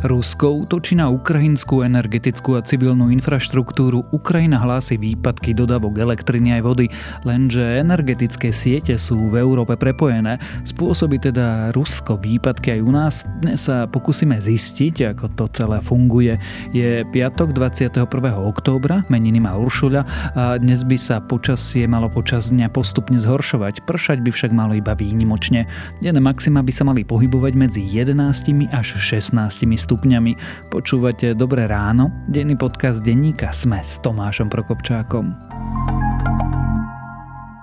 Rusko útočí na ukrajinskú energetickú a civilnú infraštruktúru. Ukrajina hlási výpadky dodávok elektriny aj vody, lenže energetické siete sú v Európe prepojené. Spôsobí teda Rusko výpadky aj u nás? Dnes sa pokúsime zistiť, ako to celé funguje. Je piatok 21. októbra, meniny má Uršuľa a dnes by sa počasie malo počas dňa postupne zhoršovať. Pršať by však malo iba výnimočne. Denné maxima by sa mali pohybovať medzi 11 až 16 stupňami. Počúvate Dobré ráno, denný podcast denníka Sme s Tomášom Prokopčákom.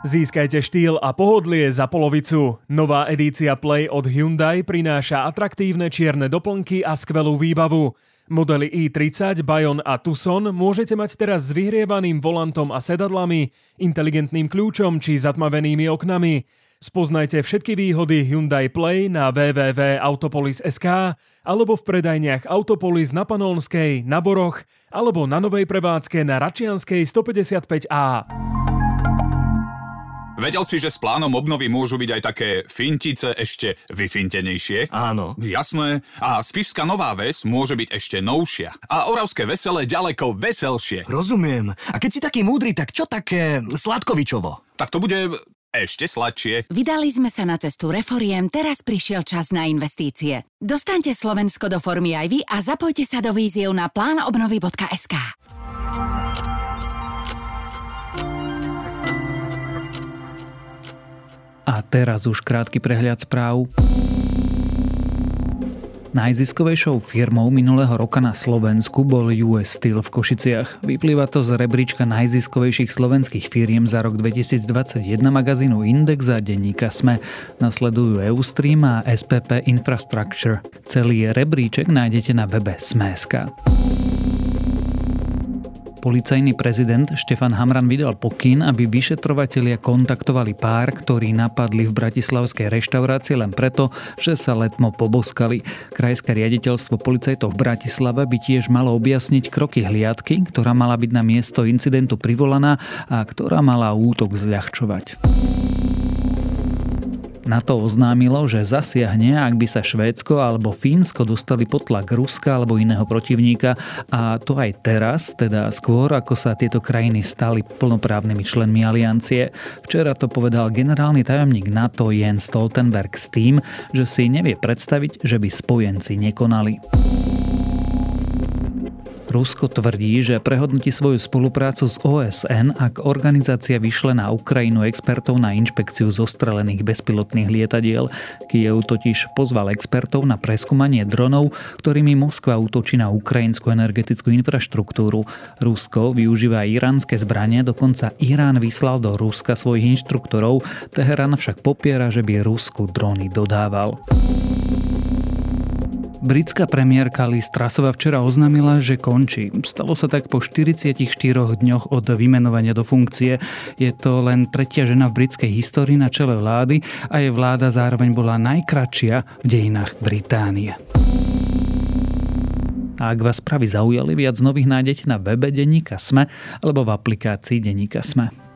Získajte štýl a pohodlie za polovicu. Nová edícia Play od Hyundai prináša atraktívne čierne doplnky a skvelú výbavu. Modely i30, Bayon a Tucson môžete mať teraz s vyhrievaným volantom a sedadlami, inteligentným kľúčom či zatmavenými oknami. Spoznajte všetky výhody Hyundai Play na www.autopolis.sk alebo v predajniach Autopolis na Panolskej, na Boroch alebo na novej prevádzke na Račianskej 155A. Vedel si, že s plánom obnovy môžu byť aj také fintice ešte vyfintenejšie? Áno. Jasné. A Spišská Nová Ves môže byť ešte novšia. A Oravské veselé ďaleko veselšie. Rozumiem. A keď si taký múdry, tak čo také Sladkovičovo? Tak to bude ešte sladšie. Vydali sme sa na cestu reforiem, teraz prišiel čas na investície. Dostaňte Slovensko do formy aj vy a zapojte sa do víziev na plánobnovy.sk. A teraz už krátky prehľad správ. Najziskovejšou firmou minulého roka na Slovensku bol US Steel v Košiciach. Vyplýva to z rebríčka najziskovejších slovenských firiem za rok 2021 magazínu Index a denníka SME. Nasledujú Eustream a SPP Infrastructure. Celý rebríček nájdete na webe SME.sk. Policajný prezident Štefan Hamran vydal pokyn, aby vyšetrovatelia kontaktovali pár, ktorí napadli v bratislavskej reštaurácii len preto, že sa letmo poboskali. Krajské riaditeľstvo policajtov v Bratislave by tiež malo objasniť kroky hliadky, ktorá mala byť na miesto incidentu privolaná a ktorá mala útok zľahčovať. NATO oznámilo, že zasiahne, ak by sa Švédsko alebo Fínsko dostali pod tlak Ruska alebo iného protivníka a to aj teraz, teda skôr ako sa tieto krajiny stali plnoprávnymi členmi aliancie. Včera to povedal generálny tajomník NATO Jens Stoltenberg s tým, že si nevie predstaviť, že by spojenci nekonali. Rusko tvrdí, že prehodnotí svoju spoluprácu s OSN, ak organizácia vyšle na Ukrajinu expertov na inšpekciu zostrelených bezpilotných lietadiel. Kiev totiž pozval expertov na preskúmanie dronov, ktorými Moskva útočí na ukrajinskú energetickú infraštruktúru. Rusko využíva iránske zbranie, dokonca Irán vyslal do Ruska svojich inštruktorov, Teherán však popiera, že by Rusku drony dodával. Britská premiérka Liz Trasova včera oznámila, že končí. Stalo sa tak po 44 dňoch od vymenovania do funkcie. Je to len tretia žena v britskej histórii na čele vlády a jej vláda zároveň bola najkratšia v dejinách Británie. A ak vás pravy zaujali, viac nových nájdete na webe Denníka Sme alebo v aplikácii Denníka Sme.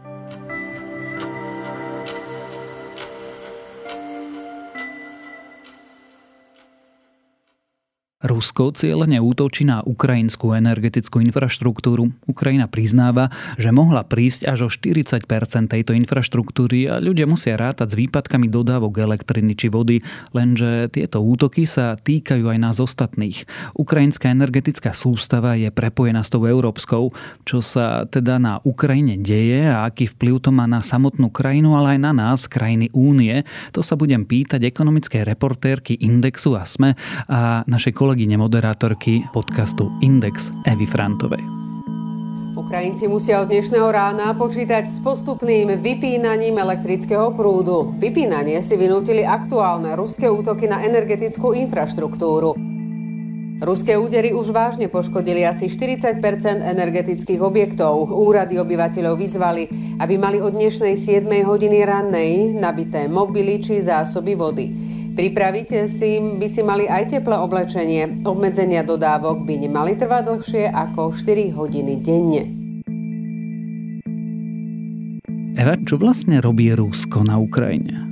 Rusko cieľne útočí na ukrajinskú energetickú infraštruktúru. Ukrajina priznáva, že mohla prísť až o 40% tejto infraštruktúry a ľudia musia rátať s výpadkami dodávok elektriny či vody, lenže tieto útoky sa týkajú aj nás ostatných. Ukrajinská energetická sústava je prepojená s tou európskou. Čo sa teda na Ukrajine deje a aký vplyv to má na samotnú krajinu, ale aj na nás, krajiny únie, to sa budem pýtať ekonomickej reportérky Indexu a SME a našej kolegyne moderátorky podcastu Index Evy Frantovej. Ukrajinci musia od dnešného rána počítať s postupným vypínaním elektrického prúdu. Vypínanie si vynútili aktuálne ruské útoky na energetickú infraštruktúru. Ruské údery už vážne poškodili asi 40% energetických objektov. Úrady obyvateľov vyzvali, aby mali od dnešnej 7 hodiny rannej nabité mobily či zásoby vody. Pripravíte si by si mali aj teplé oblečenie. Obmedzenia dodávok by nemali trvať dlhšie ako 4 hodiny denne. Eva, čo vlastne robí Rusko na Ukrajine?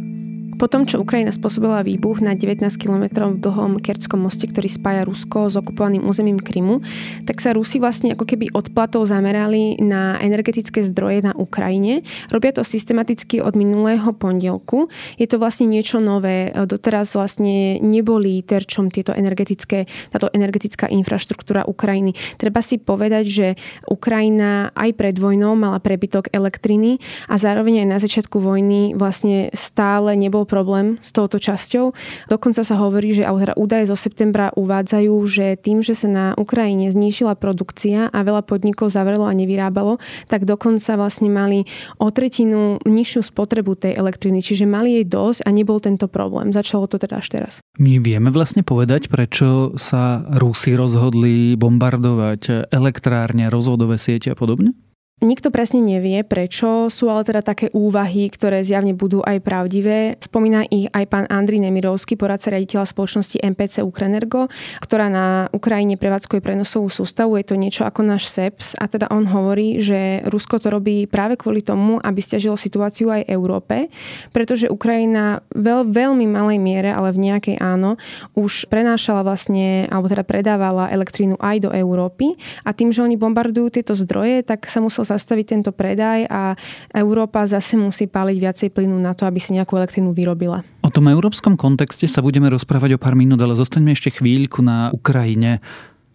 Potom, čo Ukrajina spôsobila výbuch na 19 km dlhom Kerčskom moste, ktorý spája Rusko s okupovaným územím Krymu, tak sa Rusi vlastne ako keby odplatou zamerali na energetické zdroje na Ukrajine. Robia to systematicky od minulého pondelku. Je to vlastne niečo nové. Doteraz vlastne neboli terčom tieto energetické, táto energetická infraštruktúra Ukrajiny. Treba si povedať, že Ukrajina aj pred vojnou mala prebytok elektriny a zároveň aj na začiatku vojny vlastne stále nebol problém s touto časťou. Dokonca sa hovorí, že teda údaje zo septembra uvádzajú, že tým, že sa na Ukrajine znížila produkcia a veľa podnikov zavrelo a nevyrábalo, tak dokonca vlastne mali o tretinu nižšiu spotrebu tej elektriny, čiže mali jej dosť a nebol tento problém. Začalo to teda až teraz. My vieme vlastne povedať, prečo sa Rusi rozhodli bombardovať elektrárne, rozvodové siete a podobne? Nikto presne nevie, prečo. Sú ale teda také úvahy, ktoré zjavne budú aj pravdivé. Spomína ich aj pán Andri Nemirovský, poradca riaditeľa spoločnosti MPC Ukrenergo, ktorá na Ukrajine prevádzkuje prenosovú sústavu. Je to niečo ako náš SEPS a teda on hovorí, že Rusko to robí práve kvôli tomu, aby stiažilo situáciu aj Európe, pretože Ukrajina veľ, veľmi malej miere, ale v nejakej áno, už prenášala vlastne, alebo teda predávala elektrínu aj do Európy a tým, že oni bombardujú tieto zdroje, tak sa musel zastaviť tento predaj a Európa zase musí páliť viacej plynu na to, aby si nejakú elektrínu vyrobila. O tom európskom kontexte sa budeme rozprávať o pár minút, ale zostaňme ešte chvíľku na Ukrajine.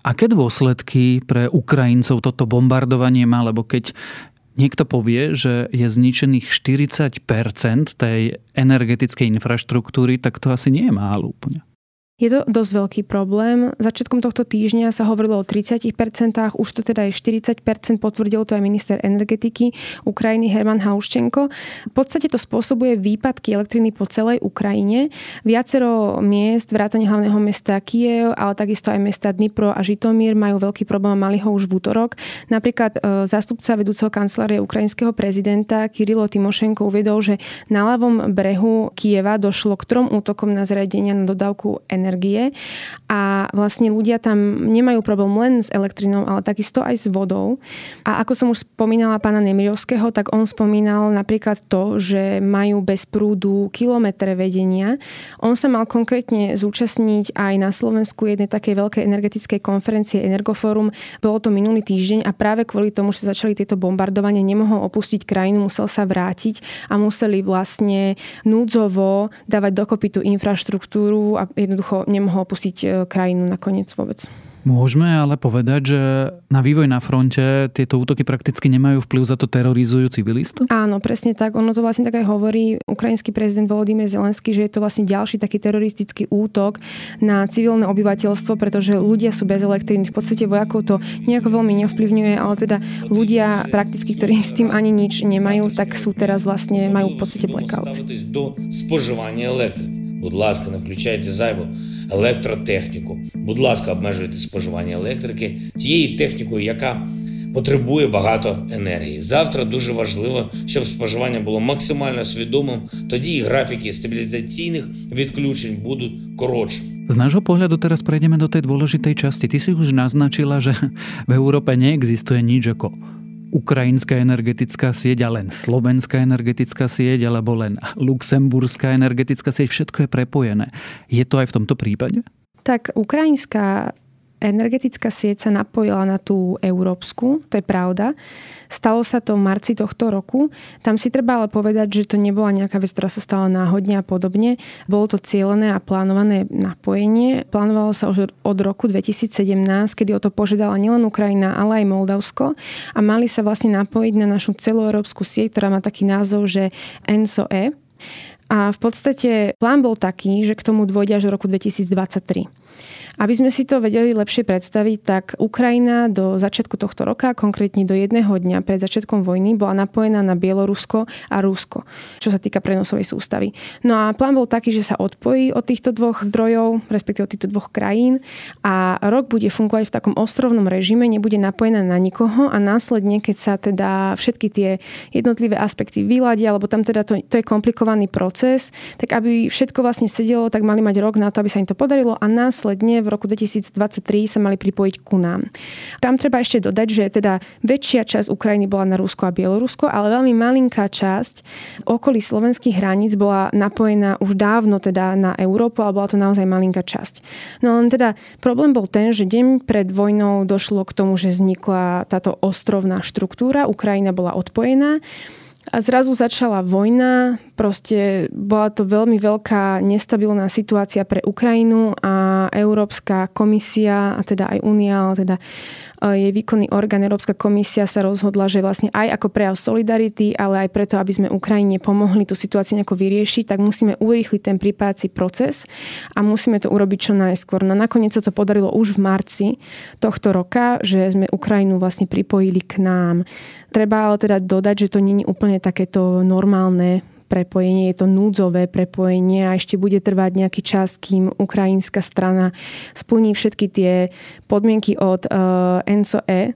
Aké dôsledky pre Ukrajincov toto bombardovanie má? Lebo keď niekto povie, že je zničených 40% tej energetickej infraštruktúry, tak to asi nie je málo úplne. Je to dosť veľký problém. Začiatkom tohto týždňa sa hovorilo o 30%, už to teda je 40%, potvrdil to aj minister energetiky Ukrajiny Herman Hauščenko. V podstate to spôsobuje výpadky elektriny po celej Ukrajine. Viacero miest, vrátane hlavného mesta Kiev, ale takisto aj mesta Dnipro a Žitomír majú veľký problém a mali ho už v útorok. Napríklad e, zástupca vedúceho kancelárie ukrajinského prezidenta Kirilo Timošenko uvedol, že na ľavom brehu Kieva došlo k trom útokom na zariadenia na dodávku energie energie a vlastne ľudia tam nemajú problém len s elektrinou, ale takisto aj s vodou. A ako som už spomínala pána Nemirovského, tak on spomínal napríklad to, že majú bez prúdu kilometre vedenia. On sa mal konkrétne zúčastniť aj na Slovensku jednej takej veľkej energetickej konferencie Energoforum. Bolo to minulý týždeň a práve kvôli tomu, že sa začali tieto bombardovania, nemohol opustiť krajinu, musel sa vrátiť a museli vlastne núdzovo dávať dokopy tú infraštruktúru a jednoducho jednoducho nemohol opustiť e, krajinu nakoniec vôbec. Môžeme ale povedať, že na vývoj na fronte tieto útoky prakticky nemajú vplyv, za to terorizujú civilistov? Áno, presne tak. Ono to vlastne tak aj hovorí ukrajinský prezident Volodymyr Zelenský, že je to vlastne ďalší taký teroristický útok na civilné obyvateľstvo, pretože ľudia sú bez elektriny. V podstate vojakov to nejako veľmi neovplyvňuje, ale teda ľudia prakticky, ktorí s tým ani nič nemajú, tak sú teraz vlastne, majú v podstate blackout. Do spožívania elektriky. Будь ласка, не включайте зайву електротехніку. Будь ласка, обмежуйте споживання електрики тією технікою, яка потребує багато енергії. Завтра дуже важливо, щоб споживання було максимально свідомим. Тоді і графіки стабілізаційних відключень будуть коротшими. Z nášho pohľadu teraz prejdeme do tej dôležitej časti. Ty si už naznačila, že v Európe neexistuje nič ako ukrajinská energetická sieť a len slovenská energetická sieť alebo len luxemburská energetická sieť, všetko je prepojené. Je to aj v tomto prípade? Tak ukrajinská energetická sieť sa napojila na tú európsku, to je pravda. Stalo sa to v marci tohto roku. Tam si treba ale povedať, že to nebola nejaká vec, ktorá sa stala náhodne a podobne. Bolo to cieľené a plánované napojenie. Plánovalo sa už od roku 2017, kedy o to požiadala nielen Ukrajina, ale aj Moldavsko. A mali sa vlastne napojiť na našu celoeurópsku sieť, ktorá má taký názov, že ENSO-E. A v podstate plán bol taký, že k tomu dôjde až do roku 2023. Aby sme si to vedeli lepšie predstaviť, tak Ukrajina do začiatku tohto roka, konkrétne do jedného dňa pred začiatkom vojny, bola napojená na Bielorusko a Rusko, čo sa týka prenosovej sústavy. No a plán bol taký, že sa odpojí od týchto dvoch zdrojov, respektíve od týchto dvoch krajín a rok bude fungovať v takom ostrovnom režime, nebude napojená na nikoho a následne, keď sa teda všetky tie jednotlivé aspekty vyladia, alebo tam teda to, to je komplikovaný proces, tak aby všetko vlastne sedelo, tak mali mať rok na to, aby sa im to podarilo a následne v roku 2023 sa mali pripojiť ku nám. Tam treba ešte dodať, že teda väčšia časť Ukrajiny bola na Rusko a Bielorusko, ale veľmi malinká časť v okolí slovenských hraníc bola napojená už dávno teda na Európu, ale bola to naozaj malinká časť. No len teda problém bol ten, že deň pred vojnou došlo k tomu, že vznikla táto ostrovná štruktúra, Ukrajina bola odpojená a zrazu začala vojna, proste bola to veľmi veľká nestabilná situácia pre Ukrajinu a Európska komisia, a teda aj Únia, ale teda jej výkonný orgán Európska komisia sa rozhodla, že vlastne aj ako prejav solidarity, ale aj preto, aby sme Ukrajine pomohli tú situáciu nejako vyriešiť, tak musíme urýchliť ten pripájací proces a musíme to urobiť čo najskôr. No nakoniec sa to podarilo už v marci tohto roka, že sme Ukrajinu vlastne pripojili k nám. Treba ale teda dodať, že to je úplne takéto normálne prepojenie, je to núdzové prepojenie a ešte bude trvať nejaký čas, kým ukrajinská strana splní všetky tie podmienky od uh, ENSO-E,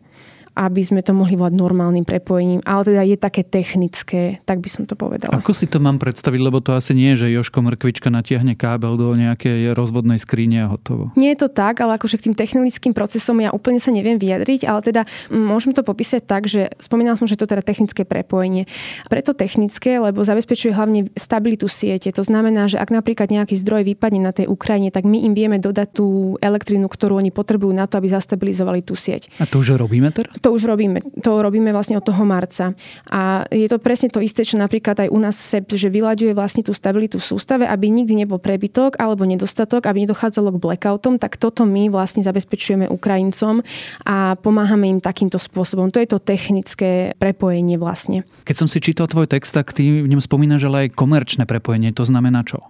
aby sme to mohli volať normálnym prepojením. Ale teda je také technické, tak by som to povedala. Ako si to mám predstaviť, lebo to asi nie je, že Joško Mrkvička natiahne kábel do nejakej rozvodnej skrine a hotovo. Nie je to tak, ale akože k tým technickým procesom ja úplne sa neviem vyjadriť, ale teda môžeme to popísať tak, že spomínal som, že to teda technické prepojenie. Preto technické, lebo zabezpečuje hlavne stabilitu siete. To znamená, že ak napríklad nejaký zdroj vypadne na tej Ukrajine, tak my im vieme dodať tú elektrínu, ktorú oni potrebujú na to, aby zastabilizovali tú sieť. A to už robíme teraz? To už robíme. To robíme vlastne od toho marca. A je to presne to isté, čo napríklad aj u nás SEP, že vyľaďuje vlastne tú stabilitu v sústave, aby nikdy nebol prebytok alebo nedostatok, aby nedochádzalo k blackoutom, tak toto my vlastne zabezpečujeme Ukrajincom a pomáhame im takýmto spôsobom. To je to technické prepojenie vlastne. Keď som si čítal tvoj text, tak ty v ňom spomínaš ale aj komerčné prepojenie. To znamená čo?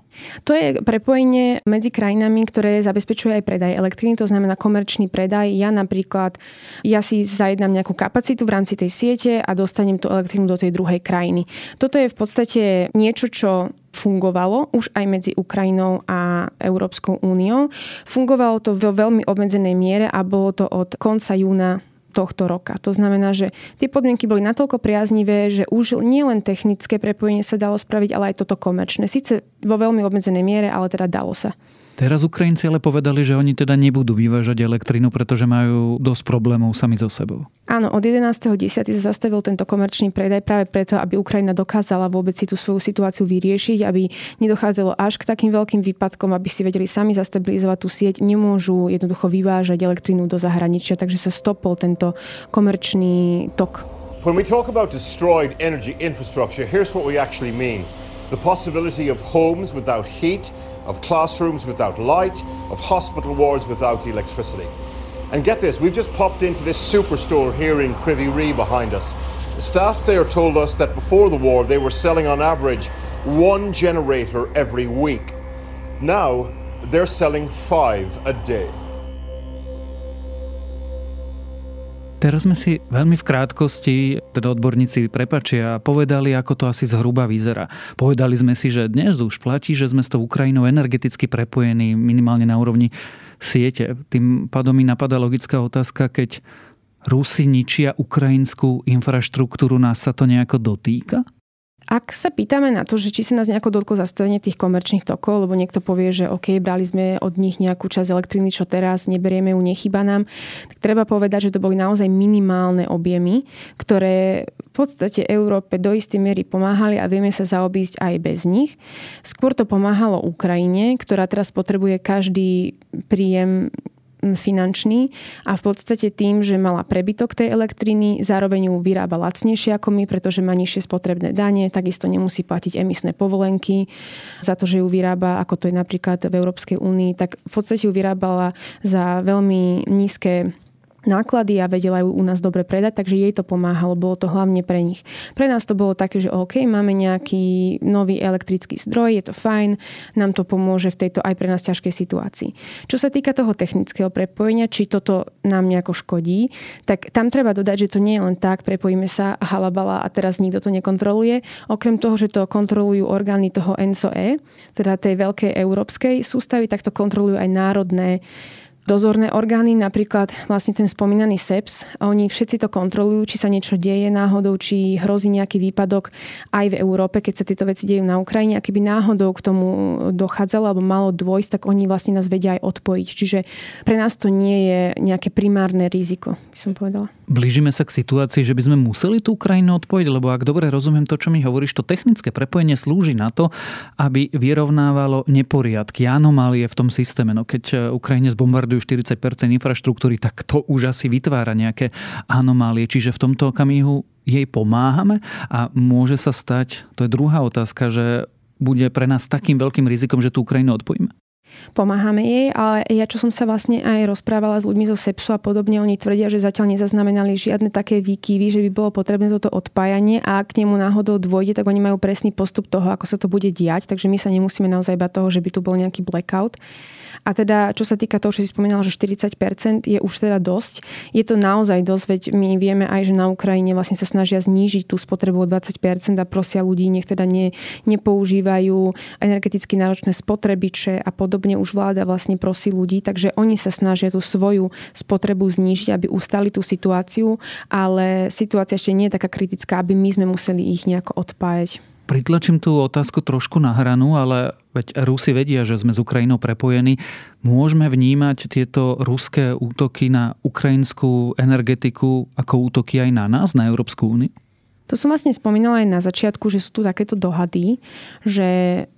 To je prepojenie medzi krajinami, ktoré zabezpečuje aj predaj elektriny, to znamená komerčný predaj. Ja napríklad, ja si zajednám nejakú kapacitu v rámci tej siete a dostanem tú elektrínu do tej druhej krajiny. Toto je v podstate niečo, čo fungovalo už aj medzi Ukrajinou a Európskou úniou. Fungovalo to vo veľmi obmedzenej miere a bolo to od konca júna tohto roka. To znamená, že tie podmienky boli natoľko priaznivé, že už nie len technické prepojenie sa dalo spraviť, ale aj toto komerčné. Sice vo veľmi obmedzenej miere, ale teda dalo sa. Teraz Ukrajinci ale povedali, že oni teda nebudú vyvážať elektrinu, pretože majú dosť problémov sami so sebou. Áno, od 11.10. sa zastavil tento komerčný predaj práve preto, aby Ukrajina dokázala vôbec si tú svoju situáciu vyriešiť, aby nedochádzalo až k takým veľkým výpadkom, aby si vedeli sami zastabilizovať tú sieť. Nemôžu jednoducho vyvážať elektrinu do zahraničia, takže sa stopol tento komerčný tok. When we talk about destroyed energy infrastructure, here's what we actually mean. The possibility of homes without heat, of classrooms without light, of hospital wards without electricity. And get this, we've just popped into this superstore here in Crivy Ree behind us. The staff there told us that before the war they were selling on average one generator every week. Now they're selling five a day. Teraz sme si veľmi v krátkosti, teda odborníci prepačia, povedali, ako to asi zhruba vyzerá. Povedali sme si, že dnes už platí, že sme s tou Ukrajinou energeticky prepojení minimálne na úrovni siete. Tým pádom mi napadá logická otázka, keď Rusi ničia ukrajinskú infraštruktúru, nás sa to nejako dotýka? Ak sa pýtame na to, že či sa nás nejako dotklo zastavenie tých komerčných tokov, lebo niekto povie, že OK, brali sme od nich nejakú časť elektriny, čo teraz neberieme ju, nechyba nám, tak treba povedať, že to boli naozaj minimálne objemy, ktoré v podstate Európe do istej miery pomáhali a vieme sa zaobísť aj bez nich. Skôr to pomáhalo Ukrajine, ktorá teraz potrebuje každý príjem finančný a v podstate tým, že mala prebytok tej elektriny, zároveň ju vyrába lacnejšie ako my, pretože má nižšie spotrebné dane, takisto nemusí platiť emisné povolenky za to, že ju vyrába, ako to je napríklad v Európskej únii, tak v podstate ju vyrábala za veľmi nízke náklady a vedela ju u nás dobre predať, takže jej to pomáhalo, bolo to hlavne pre nich. Pre nás to bolo také, že OK, máme nejaký nový elektrický zdroj, je to fajn, nám to pomôže v tejto aj pre nás ťažkej situácii. Čo sa týka toho technického prepojenia, či toto nám nejako škodí, tak tam treba dodať, že to nie je len tak, prepojíme sa halabala a teraz nikto to nekontroluje. Okrem toho, že to kontrolujú orgány toho NSOE, teda tej veľkej európskej sústavy, tak to kontrolujú aj národné dozorné orgány, napríklad vlastne ten spomínaný SEPS, oni všetci to kontrolujú, či sa niečo deje náhodou, či hrozí nejaký výpadok aj v Európe, keď sa tieto veci dejú na Ukrajine. A keby náhodou k tomu dochádzalo alebo malo dôjsť, tak oni vlastne nás vedia aj odpojiť. Čiže pre nás to nie je nejaké primárne riziko, by som povedala. Blížime sa k situácii, že by sme museli tú Ukrajinu odpojiť, lebo ak dobre rozumiem to, čo mi hovoríš, to technické prepojenie slúži na to, aby vyrovnávalo neporiadky, anomálie v tom systéme. No keď Ukrajine zbombardujú 40% infraštruktúry, tak to už asi vytvára nejaké anomálie. Čiže v tomto okamihu jej pomáhame a môže sa stať, to je druhá otázka, že bude pre nás takým veľkým rizikom, že tú Ukrajinu odpojíme? pomáhame jej, ale ja čo som sa vlastne aj rozprávala s ľuďmi zo SEPSu a podobne, oni tvrdia, že zatiaľ nezaznamenali žiadne také výkyvy, že by bolo potrebné toto odpájanie a ak k nemu náhodou dôjde, tak oni majú presný postup toho, ako sa to bude diať, takže my sa nemusíme naozaj bať toho, že by tu bol nejaký blackout. A teda, čo sa týka toho, čo si spomínala, že 40% je už teda dosť. Je to naozaj dosť, veď my vieme aj, že na Ukrajine vlastne sa snažia znížiť tú spotrebu o 20% a prosia ľudí, nech teda ne, nepoužívajú energeticky náročné spotrebiče a podobne. Už vláda vlastne prosí ľudí, takže oni sa snažia tú svoju spotrebu znížiť, aby ustali tú situáciu, ale situácia ešte nie je taká kritická, aby my sme museli ich nejako odpájať. Pritlačím tú otázku trošku na hranu, ale veď Rusi vedia, že sme s Ukrajinou prepojení. Môžeme vnímať tieto ruské útoky na ukrajinskú energetiku ako útoky aj na nás, na Európsku úniu? To som vlastne spomínala aj na začiatku, že sú tu takéto dohady, že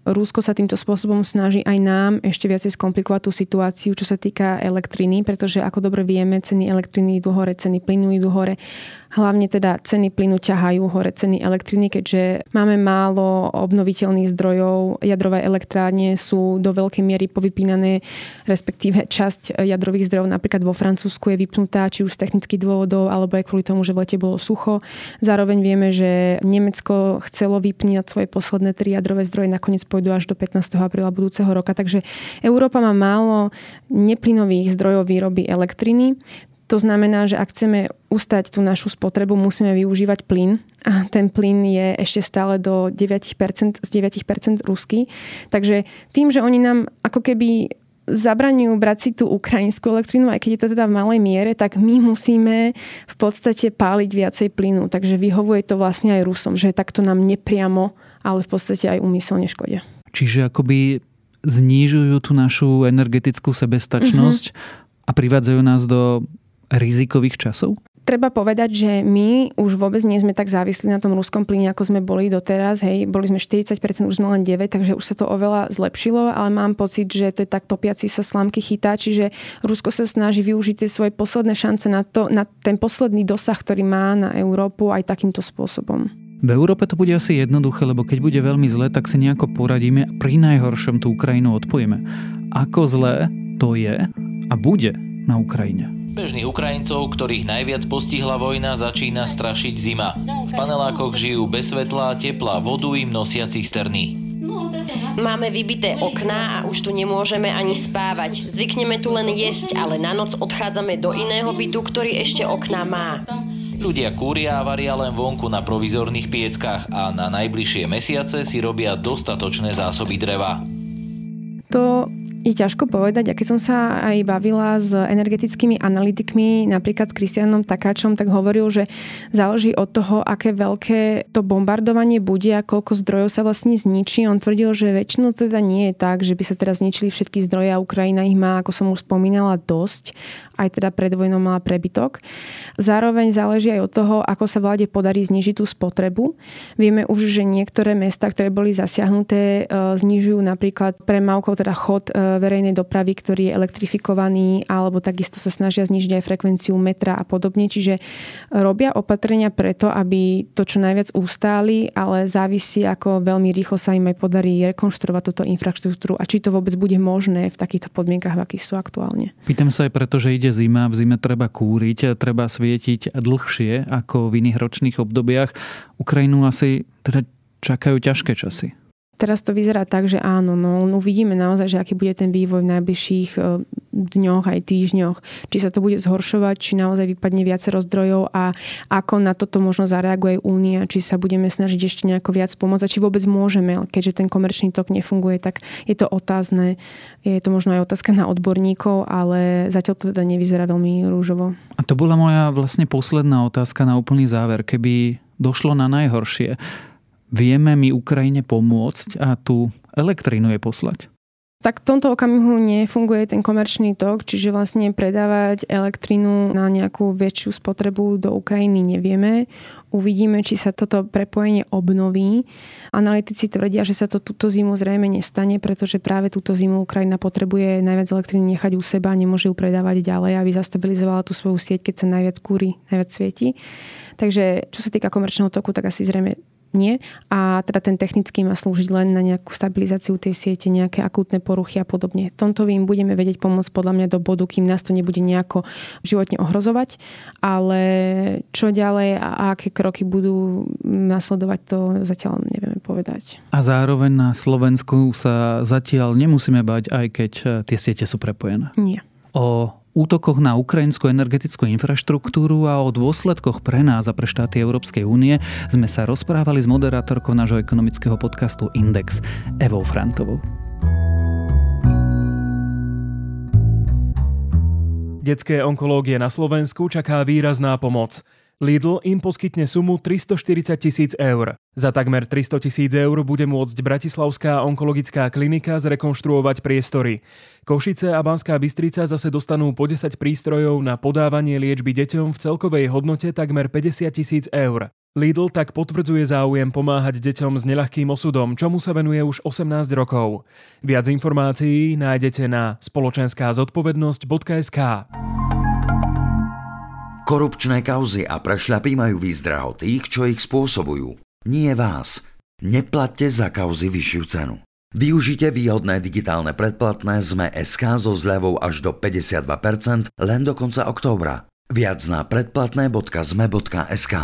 Rusko sa týmto spôsobom snaží aj nám ešte viacej skomplikovať tú situáciu, čo sa týka elektriny, pretože ako dobre vieme, ceny elektriny idú hore, ceny plynu idú hore Hlavne teda ceny plynu ťahajú hore ceny elektriny, keďže máme málo obnoviteľných zdrojov. Jadrové elektrárne sú do veľkej miery povypínané, respektíve časť jadrových zdrojov napríklad vo Francúzsku je vypnutá, či už z technických dôvodov, alebo aj kvôli tomu, že v lete bolo sucho. Zároveň vieme, že Nemecko chcelo vypnúť svoje posledné tri jadrové zdroje, nakoniec pôjdu až do 15. apríla budúceho roka. Takže Európa má málo neplynových zdrojov výroby elektriny. To znamená, že ak chceme ustať tú našu spotrebu, musíme využívať plyn. A ten plyn je ešte stále do 9%, z 9% ruský. Takže tým, že oni nám ako keby zabraňujú brať si tú ukrajinskú elektrínu, aj keď je to teda v malej miere, tak my musíme v podstate páliť viacej plynu. Takže vyhovuje to vlastne aj Rusom, že takto nám nepriamo, ale v podstate aj úmyselne škodia. Čiže akoby znižujú tú našu energetickú sebestačnosť mm-hmm. a privádzajú nás do rizikových časov? Treba povedať, že my už vôbec nie sme tak závislí na tom ruskom plyne, ako sme boli doteraz. Hej, boli sme 40%, už sme len 9, takže už sa to oveľa zlepšilo, ale mám pocit, že to je tak topiaci sa slámky chytá, čiže Rusko sa snaží využiť tie svoje posledné šance na, to, na ten posledný dosah, ktorý má na Európu aj takýmto spôsobom. V Európe to bude asi jednoduché, lebo keď bude veľmi zle, tak si nejako poradíme a pri najhoršom tú Ukrajinu odpojíme. Ako zlé to je a bude na Ukrajine? Bežných Ukrajincov, ktorých najviac postihla vojna, začína strašiť zima. V panelákoch žijú bez svetla, tepla, vodu im nosia cisterny. Máme vybité okná a už tu nemôžeme ani spávať. Zvykneme tu len jesť, ale na noc odchádzame do iného bytu, ktorý ešte okná má. Ľudia kúria a varia len vonku na provizorných pieckách a na najbližšie mesiace si robia dostatočné zásoby dreva. To je ťažko povedať a keď som sa aj bavila s energetickými analytikmi, napríklad s Kristianom Takáčom, tak hovoril, že záleží od toho, aké veľké to bombardovanie bude a koľko zdrojov sa vlastne zničí. On tvrdil, že väčšinou teda nie je tak, že by sa teraz zničili všetky zdroje a Ukrajina ich má, ako som už spomínala, dosť aj teda pred vojnou mala prebytok. Zároveň záleží aj od toho, ako sa vláde podarí znižiť tú spotrebu. Vieme už, že niektoré mesta, ktoré boli zasiahnuté, e, znižujú napríklad premávkou, teda chod e, verejnej dopravy, ktorý je elektrifikovaný, alebo takisto sa snažia znižiť aj frekvenciu metra a podobne. Čiže robia opatrenia preto, aby to čo najviac ustáli, ale závisí, ako veľmi rýchlo sa im aj podarí rekonštruovať túto infraštruktúru a či to vôbec bude možné v takýchto podmienkach, v akých sú aktuálne. Pýtam sa aj preto, že ide zima, v zime treba kúriť, treba svietiť dlhšie ako v iných ročných obdobiach. Ukrajinu asi teda čakajú ťažké časy. Teraz to vyzerá tak, že áno, no uvidíme naozaj, že aký bude ten vývoj v najbližších e, dňoch aj týždňoch. Či sa to bude zhoršovať, či naozaj vypadne viacero zdrojov a ako na toto možno zareaguje Únia, či sa budeme snažiť ešte nejako viac pomôcť a či vôbec môžeme, keďže ten komerčný tok nefunguje, tak je to otázne. Je to možno aj otázka na odborníkov, ale zatiaľ to teda nevyzerá veľmi rúžovo. A to bola moja vlastne posledná otázka na úplný záver. Keby došlo na najhoršie, Vieme my Ukrajine pomôcť a tú elektrínu je poslať? Tak v tomto okamihu nefunguje ten komerčný tok, čiže vlastne predávať elektrínu na nejakú väčšiu spotrebu do Ukrajiny nevieme. Uvidíme, či sa toto prepojenie obnoví. Analytici tvrdia, že sa to túto zimu zrejme nestane, pretože práve túto zimu Ukrajina potrebuje najviac elektriny nechať u seba, nemôže ju predávať ďalej, aby zastabilizovala tú svoju sieť, keď sa najviac kúri, najviac svieti. Takže čo sa týka komerčného toku, tak asi zrejme nie. A teda ten technický má slúžiť len na nejakú stabilizáciu tej siete, nejaké akútne poruchy a podobne. Tomto im budeme vedieť pomôcť podľa mňa do bodu, kým nás to nebude nejako životne ohrozovať, ale čo ďalej a aké kroky budú nasledovať, to zatiaľ nevieme povedať. A zároveň na Slovensku sa zatiaľ nemusíme bať, aj keď tie siete sú prepojené. Nie. O útokoch na ukrajinskú energetickú infraštruktúru a o dôsledkoch pre nás a pre štáty Európskej únie sme sa rozprávali s moderátorkou nášho ekonomického podcastu Index, Evou Frantovou. Detské onkológie na Slovensku čaká výrazná pomoc. Lidl im poskytne sumu 340 tisíc eur. Za takmer 300 tisíc eur bude môcť Bratislavská onkologická klinika zrekonštruovať priestory. Košice a Banská Bystrica zase dostanú po 10 prístrojov na podávanie liečby deťom v celkovej hodnote takmer 50 tisíc eur. Lidl tak potvrdzuje záujem pomáhať deťom s neľahkým osudom, čomu sa venuje už 18 rokov. Viac informácií nájdete na spoločenská zodpovednosť.sk. Korupčné kauzy a prešľapy majú výzdraho tých, čo ich spôsobujú. Nie vás. Neplatte za kauzy vyššiu cenu. Využite výhodné digitálne predplatné ZME SK so zľavou až do 52% len do konca októbra. Viac na predplatné.zme.sk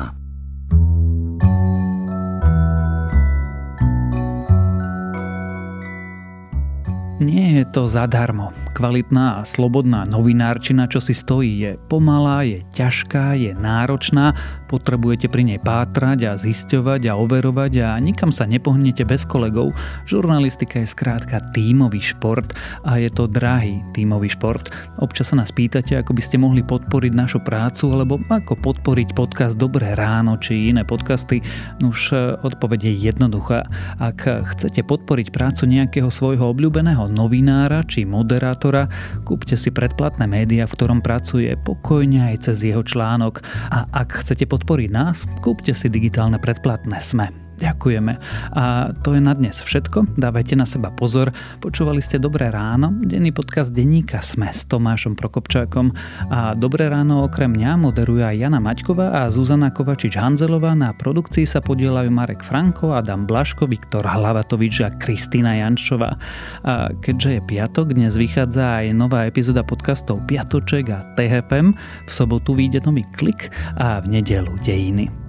Nie je to zadarmo. Kvalitná a slobodná novinárčina, čo si stojí, je pomalá, je ťažká, je náročná, potrebujete pri nej pátrať a zisťovať a overovať a nikam sa nepohnete bez kolegov. Žurnalistika je skrátka tímový šport a je to drahý tímový šport. Občas sa nás pýtate, ako by ste mohli podporiť našu prácu alebo ako podporiť podcast Dobré ráno či iné podcasty. Už e, odpoveď je jednoduchá. Ak chcete podporiť prácu nejakého svojho obľúbeného novinára či moderátora, kúpte si predplatné média, v ktorom pracuje pokojne aj cez jeho článok. A ak chcete podporiť nás, kúpte si digitálne predplatné SME. Ďakujeme. A to je na dnes všetko. Dávajte na seba pozor. Počúvali ste Dobré ráno, denný podcast denníka Sme s Tomášom Prokopčákom. A Dobré ráno okrem mňa moderuje aj Jana Maťková a Zuzana Kovačič-Hanzelová. Na produkcii sa podielajú Marek Franko, Adam Blaško, Viktor Hlavatovič a Kristýna Jančová. A keďže je piatok, dnes vychádza aj nová epizóda podcastov Piatoček a THPM. V sobotu vyjde nový klik a v nedelu Dejiny.